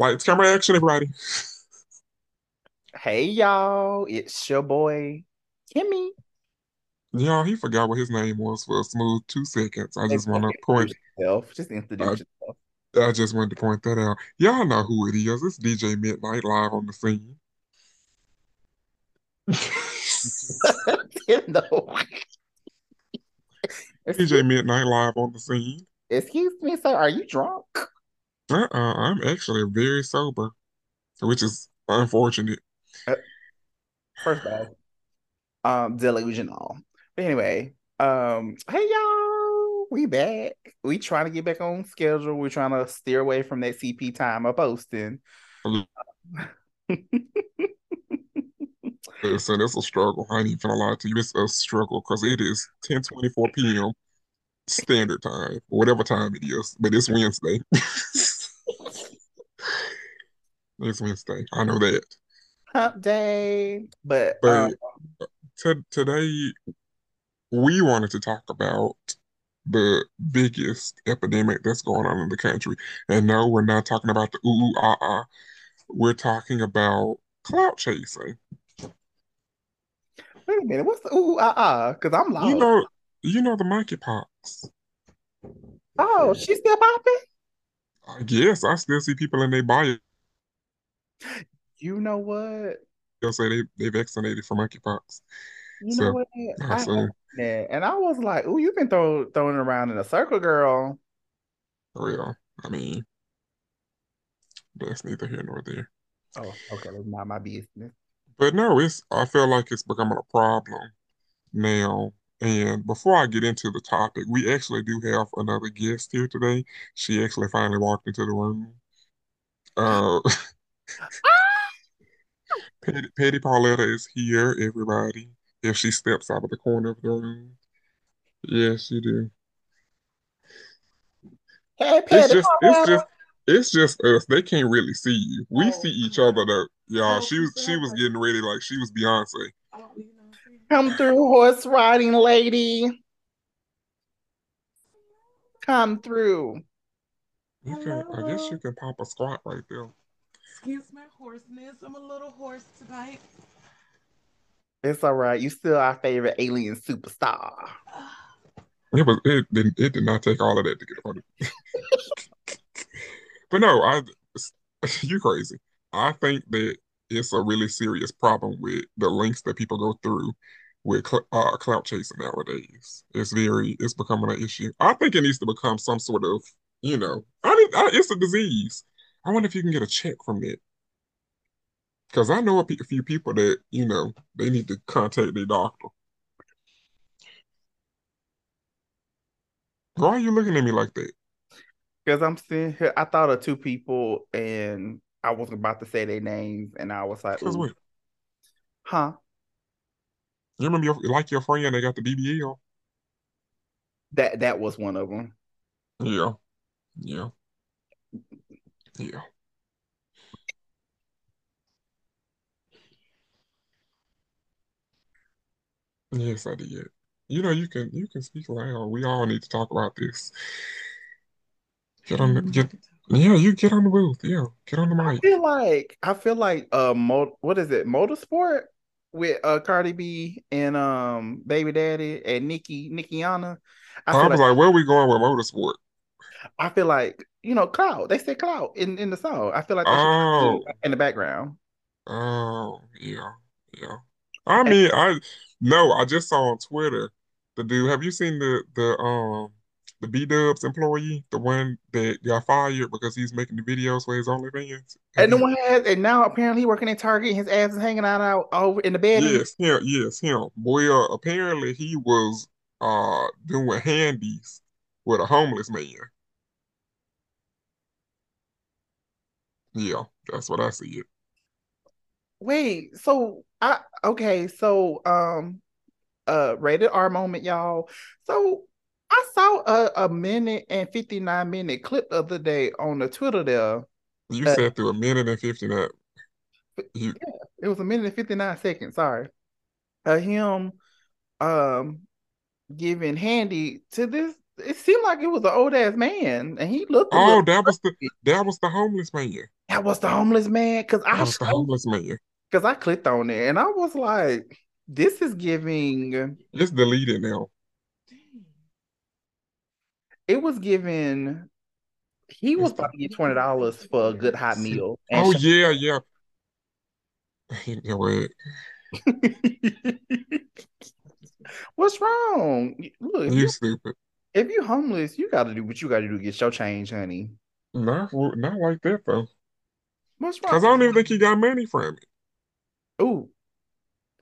Lights, camera, action, everybody. Hey y'all, it's your boy Kimmy. Y'all, he forgot what his name was for a smooth two seconds. I just want to point. Yourself. Just introduce I, yourself. I just wanted to point that out. Y'all know who it is. It's DJ Midnight live on the scene. no. DJ Midnight live on the scene. Excuse me, sir. Are you drunk? Uh-uh, I'm actually very sober, which is unfortunate. Uh, first off, um, delusional. But anyway, um, hey y'all, we back. We trying to get back on schedule. We're trying to steer away from that CP time of posting. Listen, it's a struggle. I ain't even gonna lie to you. It's a struggle because it is 10 24 p.m. standard time, whatever time it is, but it's Wednesday. it's Wednesday. I know that. Hump day. But, but um, today we wanted to talk about the biggest epidemic that's going on in the country. And no, we're not talking about the ooh, ooh ah ah. We're talking about clout chasing. Wait a minute, what's the ooh ah ah? Because I'm lost. You know, you know the monkeypox. Oh, she's still popping. I guess I still see people in their bio. You know what? They'll say they they vaccinated for monkeypox. You so, know what? I and I was like, "Ooh, you've been throw, throwing around in a circle, girl." For real. I mean, that's neither here nor there. Oh, okay. That's not my business. But no, it's. I feel like it's becoming a problem now. And before I get into the topic, we actually do have another guest here today. She actually finally walked into the room. Uh, Petty, Petty Pauletta is here, everybody if she steps out of the corner of the room. Yes, you do. Hey, it's just it's just it's just us. They can't really see you. We oh, see each other though. Y'all, oh, she was she was getting ready like she was Beyonce. Come through, horse riding lady. Come through. You can I guess you can pop a squat right there. Excuse my hoarseness. I'm a little hoarse tonight. It's all right. You still our favorite alien superstar. It was it did it did not take all of that to get on it. but no, I you crazy. I think that it's a really serious problem with the links that people go through with cl- uh, clout chasing nowadays. It's very it's becoming an issue. I think it needs to become some sort of you know I, I it's a disease. I wonder if you can get a check from it. Because I know a few people that, you know, they need to contact their doctor. Why are you looking at me like that? Because I'm sitting here, I thought of two people and I wasn't about to say their names and I was like, what? Huh? You remember your, like your friend that got the BBL? That that was one of them. Yeah. Yeah. Yeah. Yes, I did. You know, you can you can speak loud. We all need to talk about this. Get on the get yeah, you get on the booth. Yeah, get on the mic. I feel like I feel like uh mo- what is it, motorsport with uh Cardi B and um Baby Daddy and Nikki Nickiana. I, I was like, like, where are we going with motorsport? I feel like, you know, clout. They say clout in, in the song. I feel like oh. in the background. Oh, yeah, yeah. I mean, I no, I just saw on Twitter the dude. Have you seen the the um the B Dubs employee, the one that got fired because he's making the videos for his OnlyFans? And the one has, and now apparently working at Target, his ass is hanging out out over in the bed. Yes, him. Yes, him. Boy, uh, apparently he was uh doing handies with a homeless man. Yeah, that's what I see it. Wait, so I okay, so um uh rated R moment, y'all. So I saw a, a minute and 59 minute clip the other day on the Twitter there. You uh, said through a minute and 59. You... Yeah, it was a minute and 59 seconds, sorry. Uh him um giving handy to this it seemed like it was an old ass man and he looked oh that was the that was the homeless man that was the homeless man. Cause I was the homeless man. because I clicked on it and I was like, this is giving It's deleted now. It was giving he was about to get twenty dollars for a good hot meal. Oh yeah, yeah. You know what? What's wrong? Look, You you, stupid. if you homeless, you gotta do what you gotta do get your change, honey. Not not like that though. Because I don't even think he got money from it. Ooh,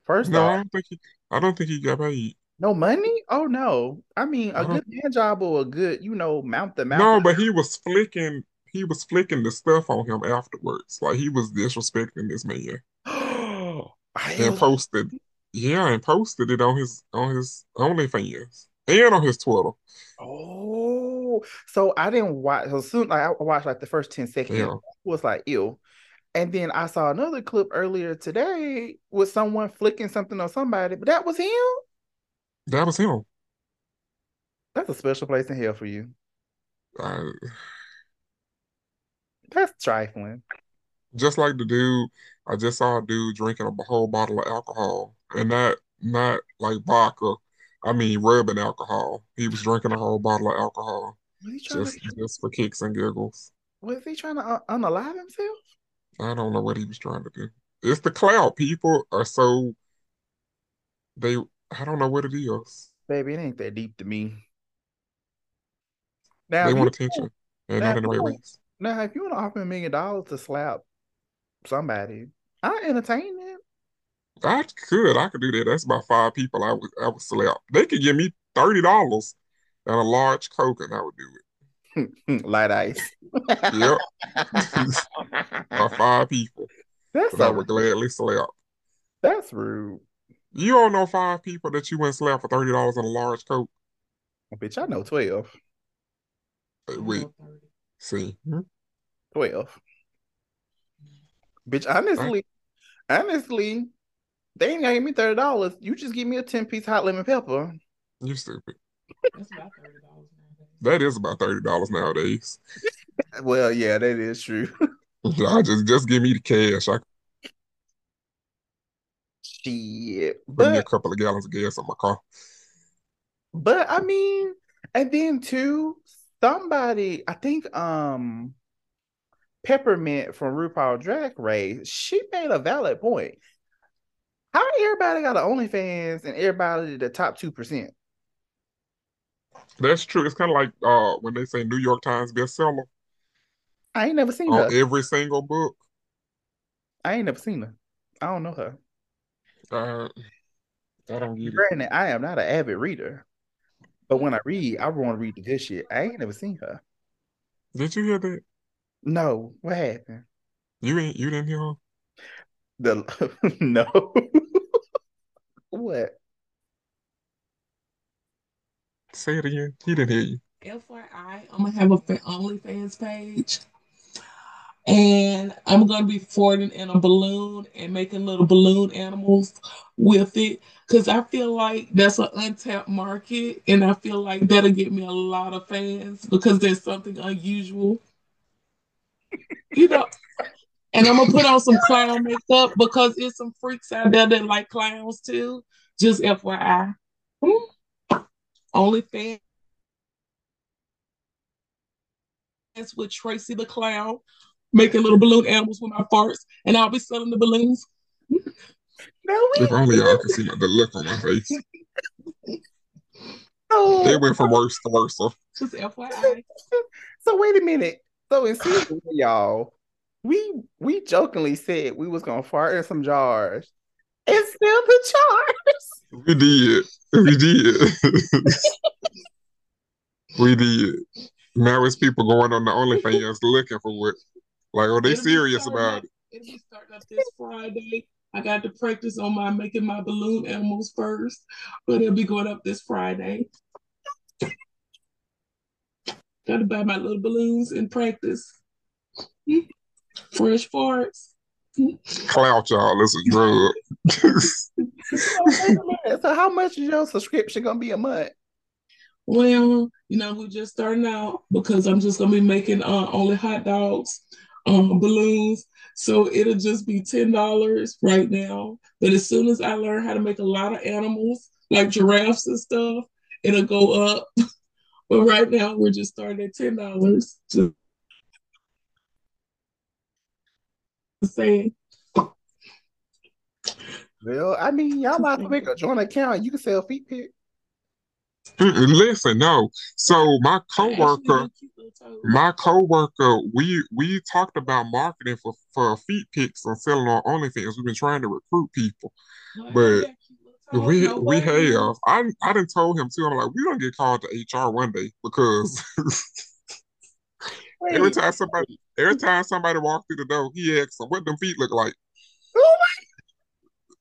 first No, I don't think he. I don't think he got paid. no money? Oh no. I mean a I don't- good hand job or a good, you know, mount the mouth. No, but he was flicking. He was flicking the stuff on him afterwards. Like he was disrespecting this man and posted. Yeah, and posted it on his on his OnlyFans and on his Twitter. Oh, so I didn't watch. So soon, like I watched like the first ten seconds. Yeah. Was like ew, and then I saw another clip earlier today with someone flicking something on somebody, but that was him. That was him. That's a special place in hell for you. Uh, That's trifling. just like the dude, I just saw a dude drinking a whole bottle of alcohol, and not not like vodka. I mean, rubbing alcohol. He was drinking a whole bottle of alcohol Was he trying just to? just for kicks and giggles. Was he trying to un- unalive himself? I don't know what he was trying to do. It's the clout. People are so they. I don't know what it is. Baby, it ain't that deep to me. Now, They want attention, and now, not in the right ways. Now, if you want to offer a million dollars to slap somebody, I entertain it. I could. I could do that. That's about five people. I would. I would slap. They could give me thirty dollars and a large coke, and I would do it. Light ice. Yep. About five people That's that I would gladly slap. that's rude. You don't know five people that you wouldn't slap for thirty dollars and a large coat. Bitch, I know 12. Uh, Wait, see, Hmm? 12. Bitch, honestly, honestly, they ain't gonna give me $30. You just give me a 10 piece hot lemon pepper. you stupid. That's about thirty dollars nowadays. That is about thirty dollars nowadays. Well, yeah, that is true. I just just give me the cash. I Shit. put me a couple of gallons of gas in my car. but I mean, and then too, somebody, I think um Peppermint from RuPaul Drag Race, she made a valid point. How everybody got an OnlyFans and everybody the top two percent? That's true. It's kind of like uh when they say New York Times bestseller I ain't never seen her. every single book. I ain't never seen her. I don't know her. Uh, I don't get it. Granted, I am not an avid reader, but when I read, I want to read the good shit. I ain't never seen her. Did you hear that? No, what happened? You ain't you didn't hear her? The no. what? Say it again. He didn't hear you. FYI, I'm gonna have a fa- OnlyFans page, and I'm gonna be forwarding in a balloon and making little balloon animals with it, because I feel like that's an untapped market, and I feel like that'll get me a lot of fans because there's something unusual, you know. And I'm gonna put on some clown makeup because there's some freaks out there that like clowns too. Just FYI. Hmm? OnlyFans with Tracy the Clown, making little balloon animals with my farts, and I'll be selling the balloons. No, we If only y'all could see the look on my face. Oh. no. It went from worse to worse. So Just FYI. So wait a minute. So in season one, y'all, we we jokingly said we was gonna fart in some jars. And still the jars. we did. We did. we did. Now it's people going on the OnlyFans looking for what. Like, are they It'll serious about up- it? It'll be starting up this Friday. I got to practice on my making my balloon animals first, but it'll be going up this Friday. Got to buy my little balloons and practice. Hmm. Fresh farts. Hmm. Clout y'all. It's a drug. So, how much is your subscription gonna be a month? Well, you know, we're just starting out because I'm just gonna be making uh, only hot dogs um, balloons. So it'll just be ten dollars right now. But as soon as I learn how to make a lot of animals, like giraffes and stuff, it'll go up. but right now we're just starting at ten dollars. Just saying. Well, I mean, y'all might make a joint account. You can sell feet pics. Listen, no. So my coworker, my coworker, we we talked about marketing for for feet pics and selling on OnlyFans. We've been trying to recruit people, but we we have. I I didn't told him too. I'm like, we gonna get called to HR one day because every time somebody every time somebody walked through the door, he asks them what them feet look like.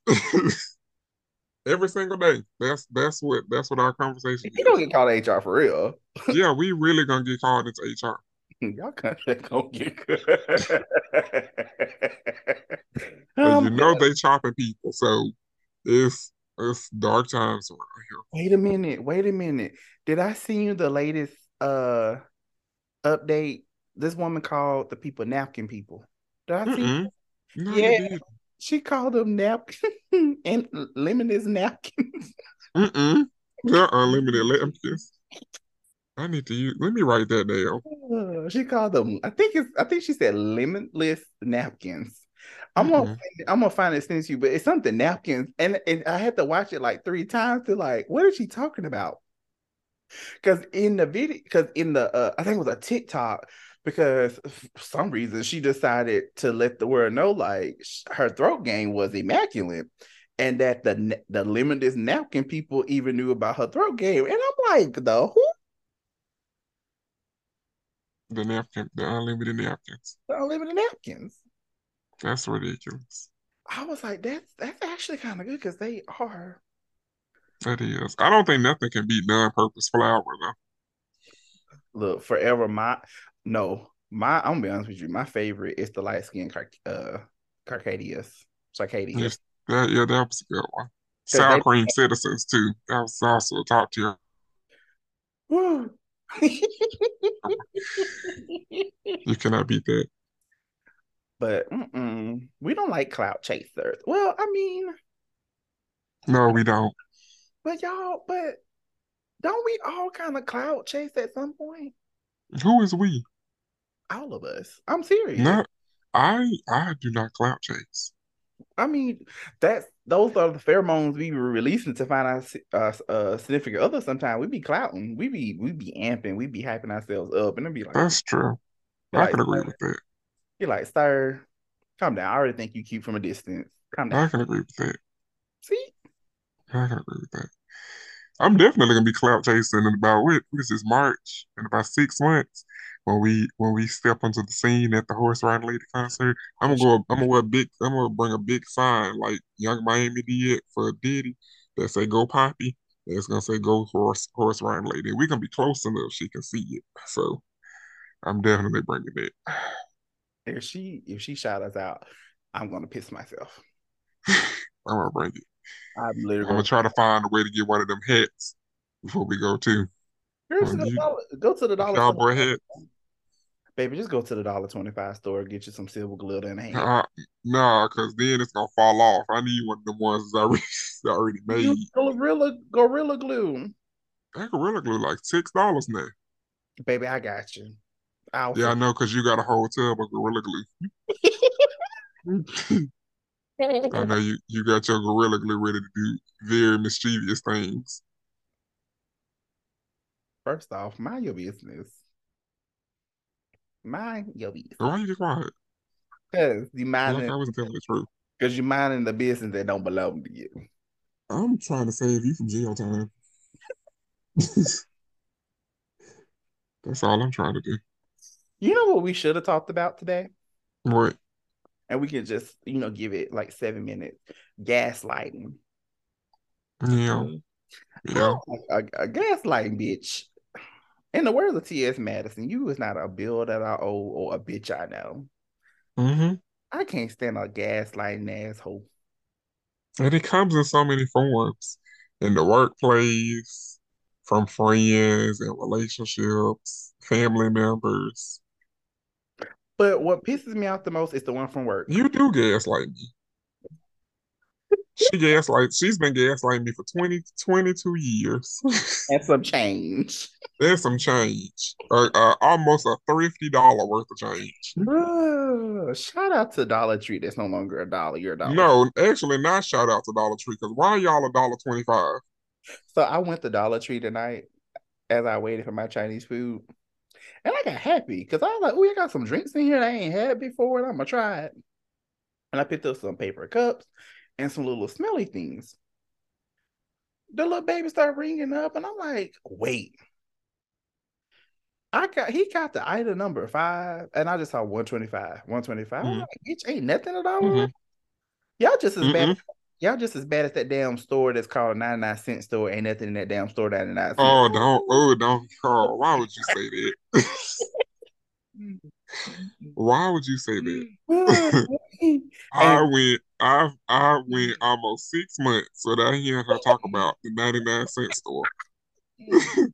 Every single day. That's that's what that's what our conversation. You don't get called HR for real. yeah, we really gonna get called into HR. Y'all country gonna get good. um, you know they chopping people, so it's it's dark times around here. Wait a minute, wait a minute. Did I see you the latest uh update? This woman called the people napkin people. Did I see? Mm-mm. No, yeah, she called them napkins and limited napkins. Mm-mm. They're unlimited napkins. I need to use. Let me write that down. Uh, she called them. I think it's. I think she said limitless napkins. I'm mm-hmm. gonna. I'm gonna find it send you, but it's something napkins, and, and I had to watch it like three times to like, what is she talking about? Because in the video, because in the, uh, I think it was a TikTok because for some reason she decided to let the world know like her throat game was immaculate and that the the limitless napkin people even knew about her throat game. And i'm like the who? The napkin the unlimited napkins. The unlimited napkins. That's ridiculous. I was like that's that's actually kind of good because they are. That is. I don't think nothing can beat non-purpose flour though. Look forever my no, my I'm gonna be honest with you. My favorite is the light skin car, uh Carcadius. Circadius. Yes, that, yeah, that was a good one. Sour they, cream citizens too. That was also a top tier. you cannot beat that. But mm-mm, we don't like clout chasers. Well, I mean, no, we don't. But y'all, but don't we all kind of clout chase at some point? Who is we? All of us. I'm serious. No, I I do not clout chase. I mean, that's those are the pheromones we were releasing to find our uh, uh, significant other. Sometimes we be clouting, we be we be amping, we be hyping ourselves up, and it'd be like that's true. I like, can agree with that. You're like, sir, calm down. I already think you cute from a distance. Calm down. I can agree with that. See, I can agree with that. I'm definitely gonna be clout chasing in about what this is March in about six months when we when we step onto the scene at the Horse Riding Lady concert, I'm gonna go. I'm gonna wear big. I'm gonna bring a big sign like Yung Miami did for Diddy that say "Go Poppy." And it's gonna say "Go Horse Horse Riding Lady." We're gonna be close enough she can see it. So I'm definitely bringing it. If she if she shout us out, I'm gonna piss myself. I'm gonna bring it. I'm literally. I'm gonna try to find a way to get one of them hats before we go too. Go to the dollar, go to the dollar cowboy hat. Baby, just go to the dollar twenty five store, get you some silver glitter in a hand. Uh, nah, cause then it's gonna fall off. I need one of the ones that's already, already made. Gorilla Gorilla Glue. That Gorilla Glue like six dollars now. Baby, I got you. I'll yeah, I know, cause you got a whole tub of Gorilla Glue. I know you you got your Gorilla Glue ready to do very mischievous things. First off, mind your business. Mind your business. Why you get quiet? Because you mind. Like I wasn't telling the truth. Because you're minding the business that don't belong to you. I'm trying to save you from jail time. That's all I'm trying to do. You know what we should have talked about today? What? And we can just, you know, give it like seven minutes. Gaslighting. Yeah. Yeah. A, a gaslighting bitch in the words of T.S. Madison, you is not a bill that I owe or a bitch I know. Mm-hmm. I can't stand a gaslighting asshole. And it comes in so many forms in the workplace, from friends and relationships, family members. But what pisses me off the most is the one from work. You do gaslight me. she gaslight. She's been gaslighting me for 20, 22 years. and some change. There's some change. Uh, uh, almost a thrifty dollar worth of change. Uh, shout out to Dollar Tree. That's no longer a dollar. You're a dollar. No, actually, not shout out to Dollar Tree because why are y'all a dollar twenty five? So I went to Dollar Tree tonight as I waited for my Chinese food. And I got happy because I was like, oh, I got some drinks in here that I ain't had before, and I'm gonna try it. And I picked up some paper cups and some little smelly things. The little baby started ringing up, and I'm like, wait. I got he got the item number five, and I just saw 125. 125. Mm-hmm. Like, bitch, ain't nothing at all. Mm-hmm. Y'all just as mm-hmm. bad Y'all just as bad as that damn store that's called 99 cent store. Ain't nothing in that damn store 99 cent. Oh, don't, oh, don't, Carl. Why would you say that? Why would you say that? I went, I, I went almost six months without hearing her talk about the 99 cent store.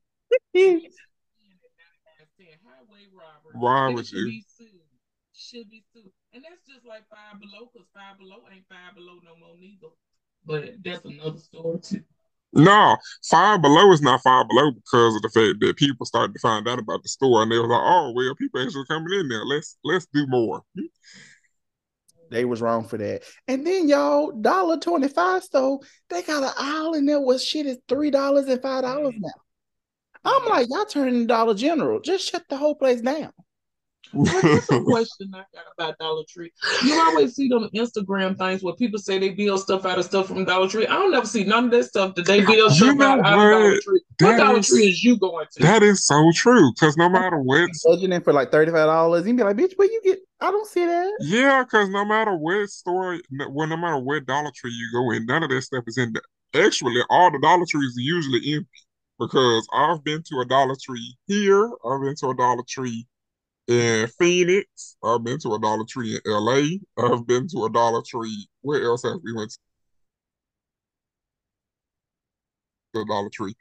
Why would you? Should be sued. And that's just like Five Below, because Five Below ain't Five Below no more neither. But that's another story too. No, Five Below is not Five Below because of the fact that people started to find out about the store and they were like, "Oh, well, people actually coming in there. Let's let's do more." They was wrong for that. And then y'all, dollar twenty five store, they got an aisle in there where shit is three dollars and five dollars now. I'm like, y'all turning Dollar General. Just shut the whole place down. That's a question I got about Dollar Tree. You always see them Instagram things where people say they build stuff out of stuff from Dollar Tree. I don't never see none of that stuff that they build stuff out, out, of Dollar Tree. What Dollar is, Tree is you going to? That is so true. Because no matter what, budgeting for like thirty five dollars, you be like, bitch, where you get? I don't see that. Yeah, because no matter what store, well, no matter what Dollar Tree you go in, none of that stuff is in there. Actually, all the Dollar Trees are usually empty because I've been to a Dollar Tree here. I've been to a Dollar Tree in Phoenix. I've been to a Dollar Tree in LA. I've been to a Dollar Tree. Where else have we went to? The Dollar Tree.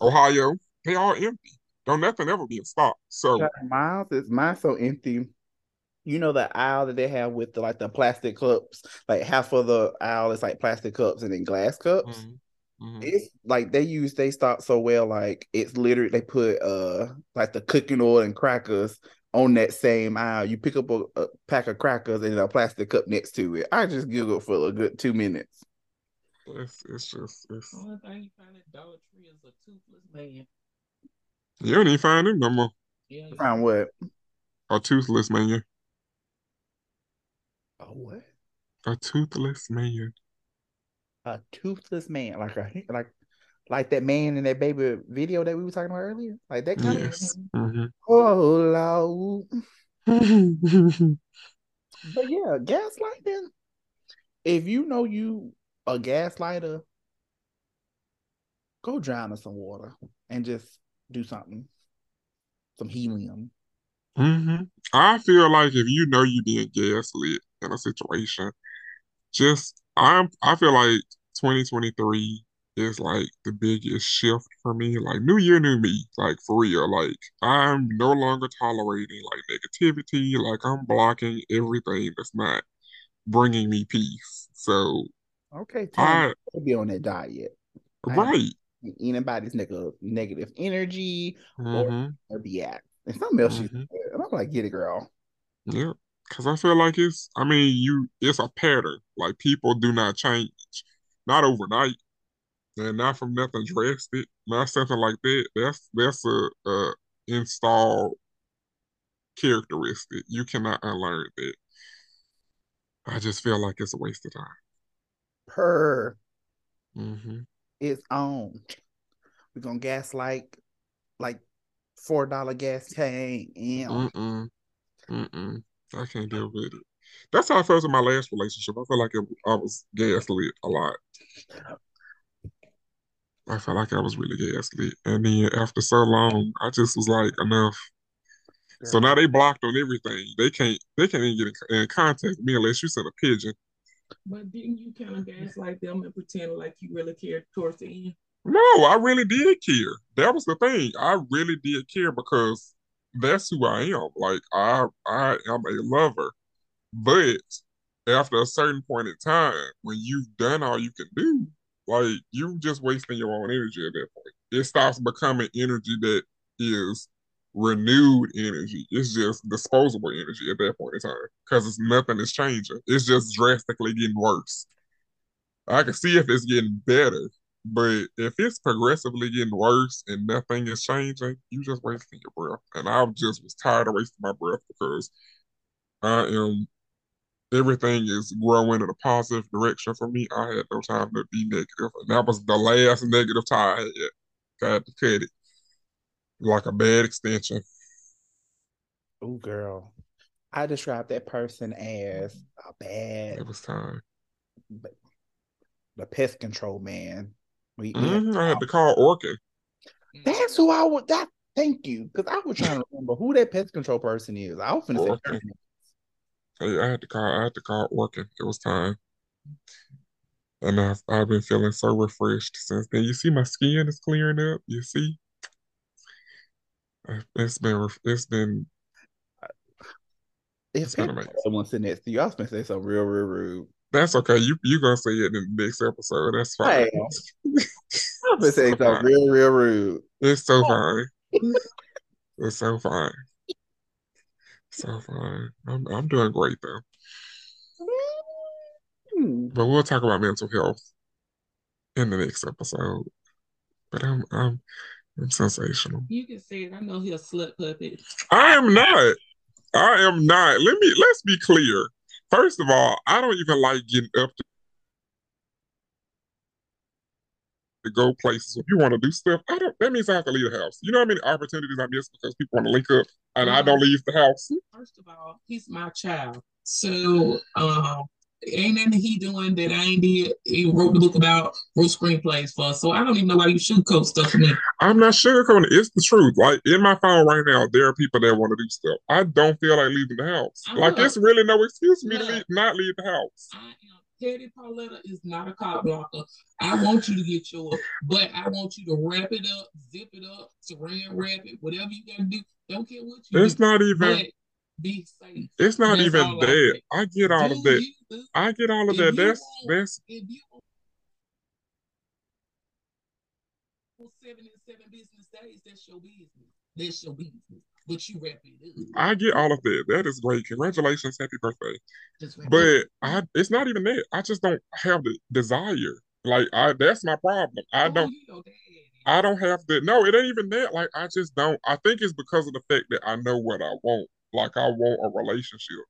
Ohio, they are empty. Don't nothing ever be in stock. So miles is mine so empty. You know the aisle that they have with the like the plastic cups, like half of the aisle is like plastic cups and then glass cups. Mm-hmm. Mm-hmm. It's like they use they stock so well, like it's literally they put uh like the cooking oil and crackers on that same aisle. You pick up a, a, pack of crackers and a plastic cup next to it. I just giggled for a good two minutes. It's, it's just it's. The only thing you find at Dollar Tree is a toothless man. You don't even find him no more. Yeah, find what? A toothless man. A what? A toothless man. A toothless man, like a like like that man in that baby video that we were talking about earlier, like that kind yes. of. Mm-hmm. Oh, but yeah, gaslighting. If you know you a gaslighter, go drown in some water and just do something, some helium. Mm-hmm. I feel like if you know you're being gaslit in a situation, just I'm. I feel like 2023 is like the biggest shift for me. Like new year, new me. Like for real. Like I'm no longer tolerating like negativity. Like I'm blocking everything that's not bringing me peace. So okay, I be on that diet. Right. Anybody's negative negative energy mm-hmm. or, or BS and something else. Mm-hmm. And I'm like, get it, girl. Yeah. Cause I feel like it's, I mean, you, it's a pattern. Like people do not change, not overnight and not from nothing drastic, not something like that. That's that's a, a installed characteristic. You cannot unlearn that. I just feel like it's a waste of time. Per mm-hmm. it's on. We're gonna gaslight like four dollar gas tank. Yeah. Mm-mm. Mm-mm. I can't deal with it. That's how I felt in my last relationship. I feel like it, I was gaslit a lot. I felt like I was really gaslit. And then after so long, I just was like, enough. Yeah. So now they blocked on everything. They can't they can't even get in, in contact with me unless you send a pigeon. But didn't you kind of gaslight them and pretend like you really cared towards the end? No, I really did care. That was the thing. I really did care because that's who I am. Like I I am a lover. But after a certain point in time, when you've done all you can do, like you just wasting your own energy at that point. It stops becoming energy that is renewed energy. It's just disposable energy at that point in time because it's nothing is changing. It's just drastically getting worse. I can see if it's getting better, but if it's progressively getting worse and nothing is changing, you just wasting your breath. And I just was tired of wasting my breath because I am everything is growing in a positive direction for me. I had no time to be negative. And that was the last negative tie I had. I had to cut it. Like a bad extension. Oh girl. I described that person as a bad It was time. the pest control man. We, we Mhm, I had to call Orkin. That's who I would that thank you. Because I was trying to remember who that pest control person is. I was gonna say I had to call I had to call Orkin. It was time. And I've I've been feeling so refreshed since then. You see my skin is clearing up. You see? It's been it's been if It's been amazing. someone sitting next to you, I was gonna say something real, real rude. that's okay. You you gonna say it in the next episode. That's fine. I am. I was gonna say something real, real rude. It's so fine. It's so fine. So fine. I'm I'm doing great though. Hmm. But we'll talk about mental health in the next episode. But I'm I'm I'm sensational. You can say it. I know he'll slut puppet. I am not. I am not. Let me let's be clear. First of all, I don't even like getting up to, to go places. If you want to do stuff, I don't that means I have to leave the house. You know how many opportunities I miss because people want to link up and I don't leave the house. First of all, he's my child. So um ain't nothing he doing that I ain't did. He wrote the book about wrote screenplays for. So I don't even know why you sugarcoat stuff to me. I'm not sugarcoating. It's the truth. Like in my phone right now, there are people that want to do stuff. I don't feel like leaving the house. I Like know. it's really no excuse for me to leave, not leave the house. I am Petty Pauletta is not a cop blocker. I want you to get yours, but I want you to wrap it up, zip it up, saran wrap it, whatever you gotta do. Don't care what you It's do, not even. be safe. It's not That's even all I that. I get all Do of that. you. I get all of that. That's want- that's if you seven and seven business days, that's your business. That's your business. But you wrap it up. I get all of that. That is great. Congratulations, happy birthday. Just wrap it But. I it's not even that. I just don't have the desire. Like I that's my problem. I Oh, don't you know. I don't have the no, it ain't even that. Like I just don't I think it's because of the fact that I know what I want. Like I want a relationship.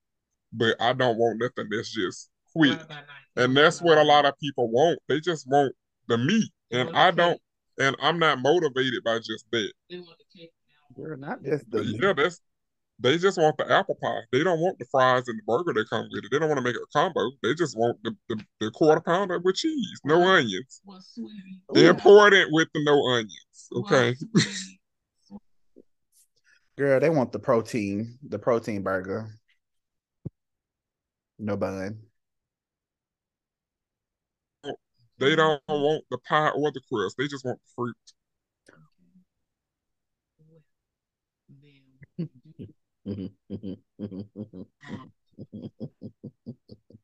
But I don't want nothing that's just quick. Fly by night. And that's what a lot of people want. They just want the meat. And I don't and I'm not motivated by just that. They want the cake now. You're not just the Yeah, that's they just want the apple pie. They don't want the fries and the burger that come with it. They don't want to make it a combo. They just want the, the, the quarter pounder with cheese, no Well, onions. Well, sweetie. Ooh. Important with the no onions. Okay. sweetie, girl. They want the protein, the protein burger. No bun. They don't want the pie or the crust. They just want the fruit. Then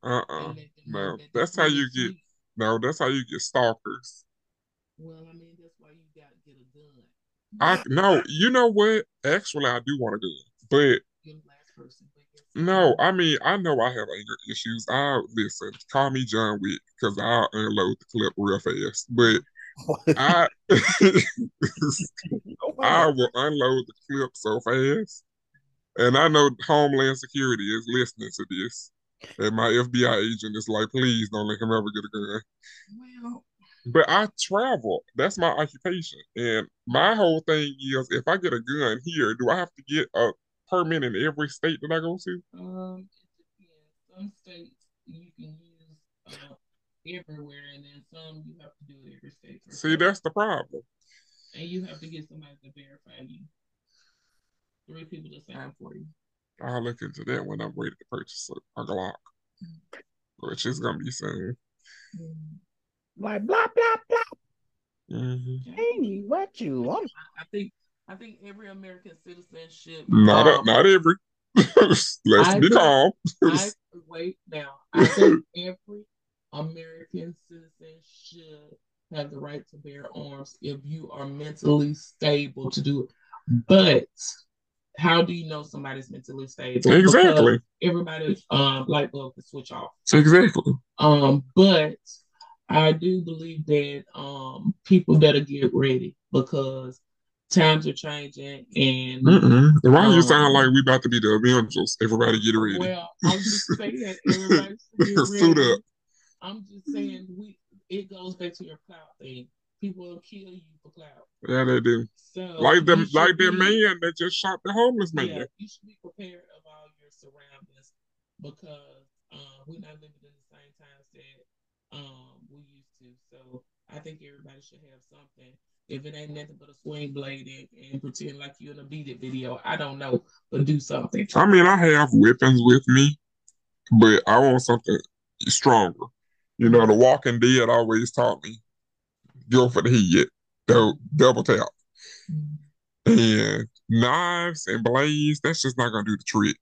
Uh-uh. they let No. know that the That's how you get no, that's how you get stalkers. Well, I mean, that's why you got to get a gun. I no, you know what? Actually I do want to go. But You're the last person. but yes, No, I mean, I know I have anger issues. I listen, call me John Wick because I'll unload the clip real fast. But I oh, I will unload the clip so fast. And I know Homeland Security is listening to this. And my FBI agent is like, please don't let him ever get a gun. Well, But I travel. That's my occupation. And my whole thing is if I get a gun here, do I have to get a permit in every state that I go to? um, it depends. Some states you can use uh, everywhere, and then some you have to do it every state. See, that's the problem. and you have to get somebody to verify you. Three people to sign for you. I'll look into that when I'm ready to purchase a, a Glock, which is gonna be soon. like blah blah blah. hmm Hey, what you want? I think I think every American citizen should. Not um, not every. Let's I be think- calm. I wait now. I think every American citizen should have the right to bear arms if you are mentally stable to do it. But how do you know somebody's mentally stable? exactly. Because everybody um light bulb can switch off. Exactly. Um, but I do believe that um people better get ready because times are changing and Mm-mm. Why you Um, sound like we about to be the Avengers? Everybody get ready. well, I'm just saying everybody get Suit up. I'm just saying we it goes back to your clout thing. People will kill you for clout. Yeah, they do. So Like them, like be- man that just shot the homeless man. Yeah, you should be prepared of all your surroundings because uh, we're not living in the same times that um we used to. So I think everybody should have something. If it ain't nothing but a swing blade and, and pretend like you're in a beat it video, I don't know, but do something. I mean, I have weapons with me, but I want something stronger. You know, The Walking Dead always taught me go for the head, dou- double tap, mm-hmm. and knives and blades. That's just not gonna do the trick.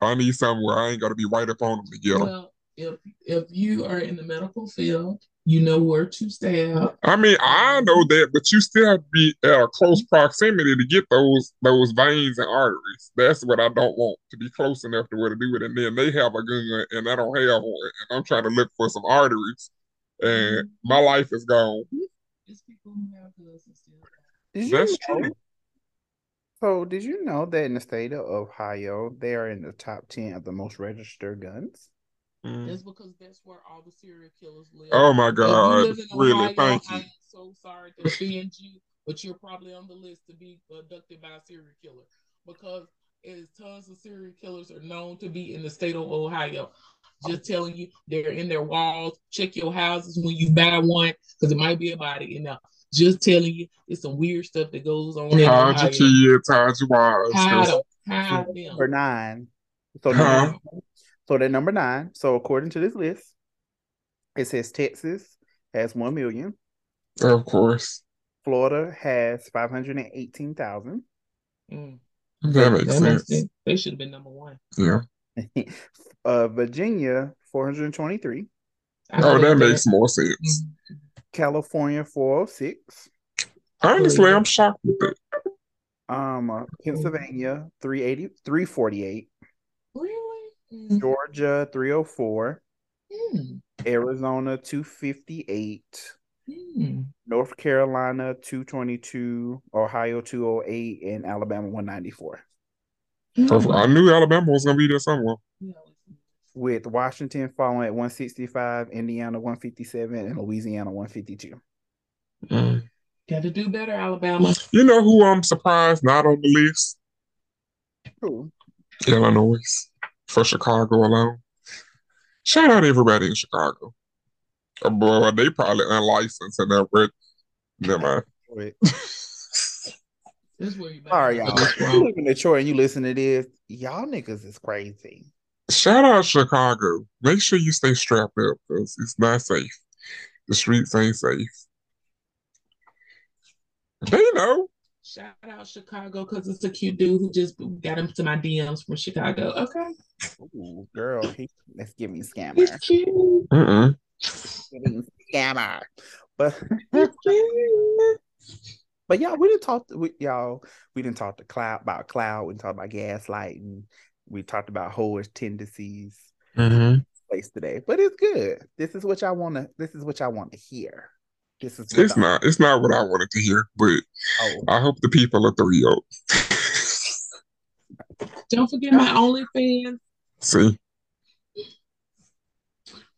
I need something where I ain't gotta be right up on them to get them. Well, if if you are in the medical field, you know where to stab. I mean, I know that, but you still have to be at a close mm-hmm. proximity to get those those veins and arteries. That's what I don't want to be close enough to where to do it. And then they have a gun and I don't have one, and I'm trying to look for some arteries, and mm-hmm. my life is gone. It's people who have guns and still. Did you That's know? true. So, did you know that in the state of Ohio, they are in the top 10 of the most registered guns? Mm. That's because that's where all the serial killers live. Oh my God! Really, Ohio, thank I you. am so sorry to offend you, but you're probably on the list to be abducted by a serial killer because is tons of serial killers are known to be in the state of Ohio. Just telling you, they're in their walls. Check your houses when you buy one because it might be a body in there. Just telling you, it's some weird stuff that goes on in Hide your kids, hide your wives. Hide 'cause- them, hide Number nine. So, Huh? number, so they're number nine. So, according to this list, it says Texas has 1 million, Of course, Florida has 518,000, Mm, that makes that makes sense. sense. They should have been number one. Yeah. uh, Virginia 423, Oh, that believe makes more sense. California 406, Honestly, I'm shocked with it. um, uh, Pennsylvania 380, 348, Really? Georgia 304, Mm. Arizona 258, Mm. North Carolina 222, Ohio 208, and Alabama 194. So I knew Alabama was gonna be there somewhere. With Washington falling at 165, Indiana 157, and Louisiana 152. Mm. Got to do better, Alabama. You know who I'm surprised not on the list? Cool. Illinois for Chicago alone. Shout out to everybody in Chicago. Uh, boy, they probably unlicensed and that, but never mind. Wait. This is where you Sorry, better y'all. get You live in Detroit and you listen to this, y'all niggas is crazy. Shout out Chicago. Make sure you stay strapped up because it's not safe. The streets ain't safe. They know. Shout out Chicago because it's a cute dude who just got into my DMs from Chicago. Okay. Ooh, girl, he, let's give me He's scammer. cute. Mm-mm. Give scammer. But but y'all, we didn't talk we, y'all. We didn't talk to clout about clout. We didn't talk about gaslighting. We talked about whorish tendencies Mm-hmm. place today. But it's good. This is what y'all want to. This is what y'all want to hear. This is It's I- not. It's not what I wanted to hear, but Oh, I hope the people are thrilled. Don't forget my OnlyFans. See,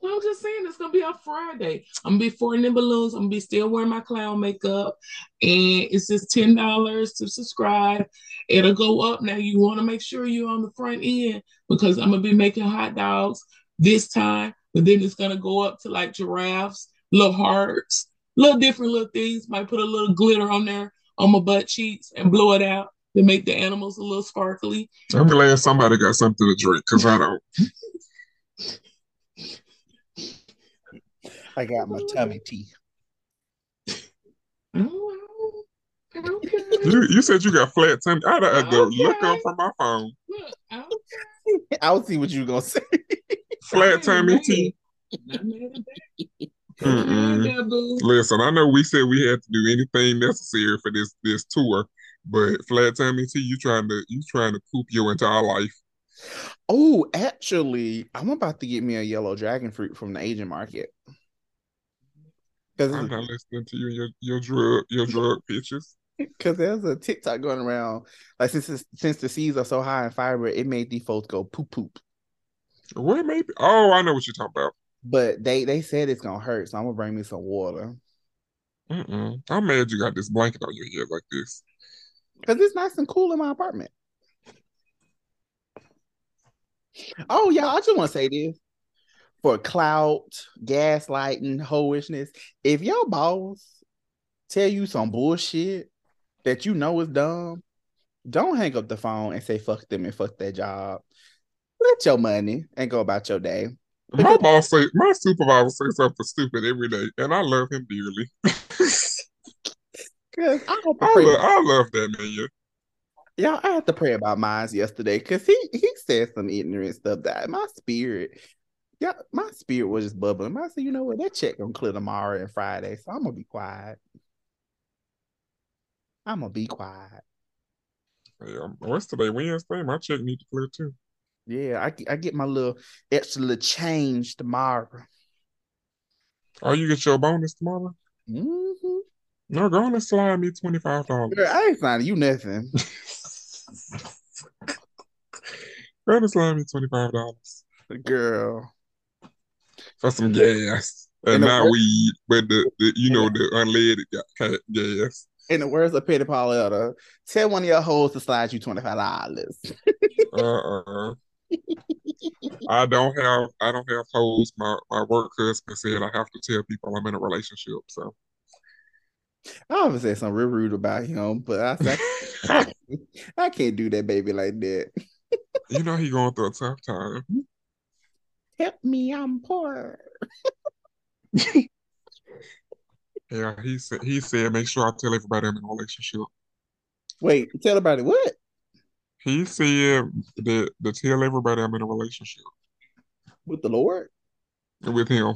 Well, I'm just saying it's gonna be up Friday. I'm gonna be forting in balloons. I'm gonna be still wearing my clown makeup, and it's just ten dollars to subscribe. It'll go up now. You want to make sure you're on the front end because I'm gonna be making hot dogs this time, but then it's gonna go up to like giraffes, little hearts, little different little things. Might put a little glitter on there on my butt cheeks and blow it out to make the animals a little sparkly. I'm glad somebody got something to drink because I don't. I got my tummy tea. Okay. You you said you got flat tummy. I had to Okay. look up from my phone. Look, I I'll see what you gonna say. Flat tummy tea. Listen, I know we said we had to do anything necessary for this this tour, but flat tummy tea, you trying to you trying to poop your entire life. Oh, actually, I'm about to get me a yellow dragon fruit from the Asian market. I'm not listening to you and your your drug your drug pictures. because there's a TikTok going around. Like since since the seeds are so high in fiber, it made these folks go poop poop. What maybe? Oh, I know what you're talking about. But they they said it's gonna hurt, so I'm gonna bring me some water. Mm-mm. I'm mad you got this blanket on your head like this. Because it's nice and cool in my apartment. Oh, yeah, I just want to say this. For clout, gaslighting, hoishness, if your boss tell you some bullshit that you know is dumb, don't hang up the phone and say fuck them and fuck that job. Let your money and go about your day. My boss say my supervisor say something stupid every day, and I love him dearly. Cause I I love, I love that man. Y'all, I had to pray about mine yesterday because he he said some ignorant stuff that my spirit, yeah, my spirit was just bubbling. I said, you know what, that check gonna clear tomorrow and Friday, so I'm gonna be quiet. I'm gonna be quiet. Yeah, what's today? Wednesday. My check need to clear too. Yeah, I I get my little extra little change tomorrow. Oh, you get your bonus tomorrow? hmm No, go on and slide me twenty five dollars. I ain't signing you nothing. go on and slide me twenty five dollars Girl. For some gas and not wor- weed, but the, the you know the unleaded gas. In the words of Petty Pauletta, tell one of your hoes to slide you $25. Uh uh I don't have I don't have hoes. My my work husband said I have to tell people I'm in a relationship. So I always say something real rude about him, but I said I can't do that baby like that. you know he going through a tough time. Help me, I'm poor. Yeah, he said he said make sure I tell everybody I'm in a relationship. Wait, tell everybody what? He said that to tell everybody I'm in a relationship With the Lord? with him.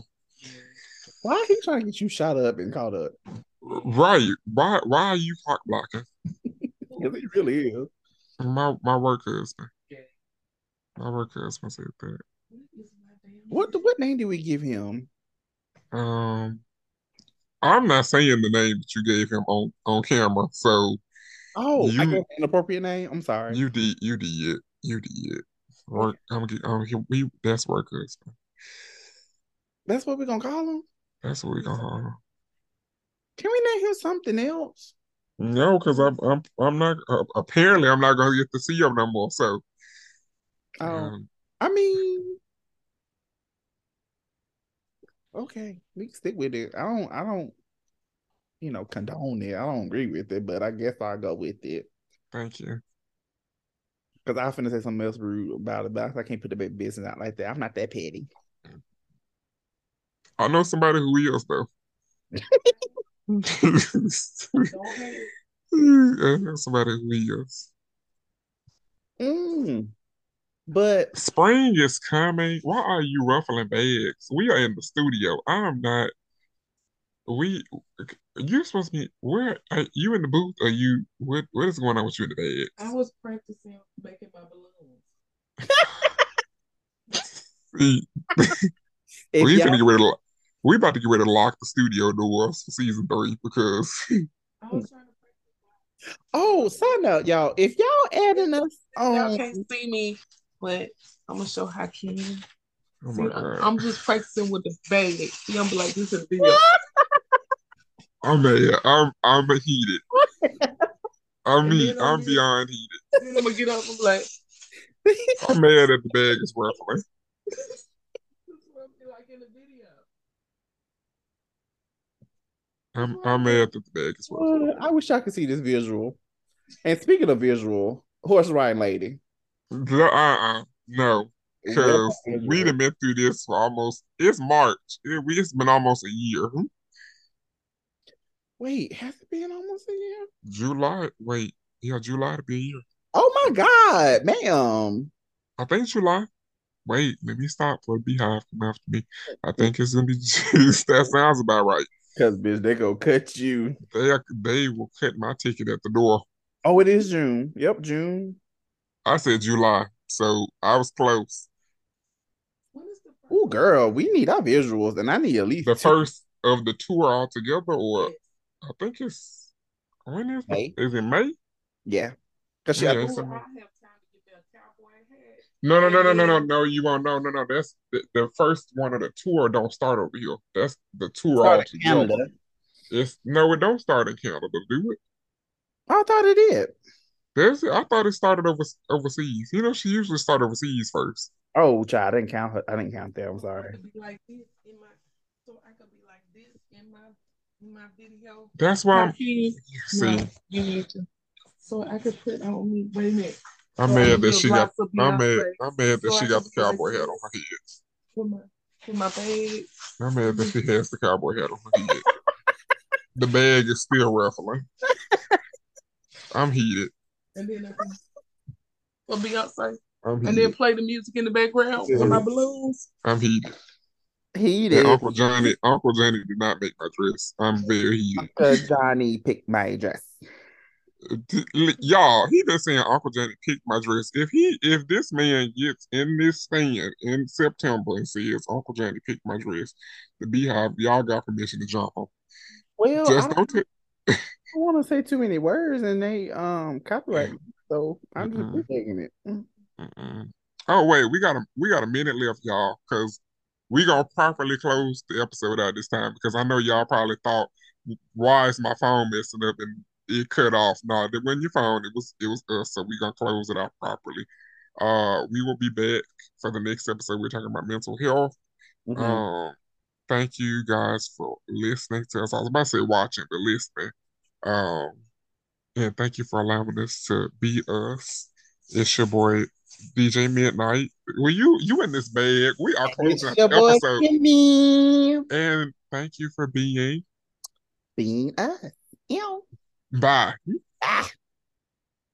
Why he trying to get you shot up and caught up? Right. Why why are you cock blocking? Because he really is. My my work husband. My work husband said that. What what name did we give him? Um I'm not saying the name that you gave him on, on camera, so Oh, I You- gave him an appropriate name. I'm sorry. you did you did it. you did. Work I'm get um he, we that's work husband. That's what we're gonna call him. That's what we're gonna call him. Can we name him something else? No, because I'm I'm I'm not uh, apparently I'm not gonna get to see him no more. So Oh, um, I mean, okay, we can stick with it. I don't, I don't, you know, condone it. I don't agree with it, but I guess I'll go with it thank you. because I finna say something else rude about it, but I can't put the big business out like that. I'm not that petty. I know somebody who is though. I know somebody who is. Mm. But Spring is coming. Why are you ruffling bags? We are in the studio. I'm not. We. You're supposed to be. Where are you in the booth? Are you? What? What is going on with you in the bags? I was practicing making my balloons. See, we y'all, finna get ready to. We about to get ready to lock the studio doors for season three because I was trying to oh, side up, y'all, if y'all adding us Y'all can't see me, but I'm gonna show Hakeem. oh See, my god, I'm just practicing with the bag. See, I'm like this is a video. I'm mad. I'm I'm heated. I'm And heat. then I'm I'm beyond heated. then I'm gonna get up and be like, I'm mad at the bag is ruffling. this is what I'm like in the video. I'm I'm mad that the bag is ruffling. Uh, I wish I could see this visual. And speaking of visual, horse riding lady. Uh uh no, because we've been through this for almost. It's March. It, it's been almost a year. Wait, has it been almost a year? July. Wait, yeah, July to be a year. Oh my God, ma'am. I think July. Wait, let me stop for BeyHive come after me. I think it's gonna be that sounds about right. Cause bitch, they gonna cut you. They they will cut my ticket at the door. Oh, it is June. Yep, June. I said July, so I was close. Oh, girl, we need our visuals, and I need at least The two. first of the tour altogether, or I think it's when is May. it? Is it May? Yeah, cause she. Yeah, oh, I it's think- a- I have time to get that cowboy hat. No, no, no, no, no, no, no. You won't. No, no, no. That's the, the first one of the tour. Don't start over here. That's the tour Start in altogether. It's no, it don't start in Canada. Do it. I thought it did. There's, I thought it started over, overseas. You know, she usually start overseas first. Oh, child, I didn't count her. I didn't count that. I'm sorry. like this in my, so I could be like this in my in my video. That's why I'm. Okay. See, No, you need to. So I could put on me. Wait a minute. I'm So mad that she got. I'm mad. I'm mad that So she got the cowboy hat on her head. Put my put my bag. I'm mad that she has the cowboy hat on her head. the bag is still ruffling. I'm heated. And then I can for Beyonce, I'm and then play the music in the background with my balloons. I'm heated. He And did. Uncle Johnny, Uncle Johnny did not make my dress. I'm very heated. Uncle Johnny picked my dress. Y'all, he been saying Uncle Johnny picked my dress. If he, if this man gets in this stand in September and says Uncle Johnny picked my dress, the BeyHive, y'all got permission to jump him. Well, Just I don't. T- don't want to say too many words, and they um copyright. me, So I'm just Mm-mm. taking it. Mm. Mm-mm. Oh wait, we got a we got a minute left, y'all, because we gonna properly close the episode out this time because I know y'all probably thought, why is my phone messing up and it cut off? No, it wasn't your phone. It was it was us. So we gonna close it out properly. Uh, we will be back for the next episode. We're talking about mental health. Mhm. Um, thank you guys for listening to us. I was about to say watching, but listening. Um, and thank you for allowing us to be us. It's your boy DJ Midnight. Well, you you in this bag. We are closing It's your the boy episode. And thank you for being. being us. Ew. Bye. Ah.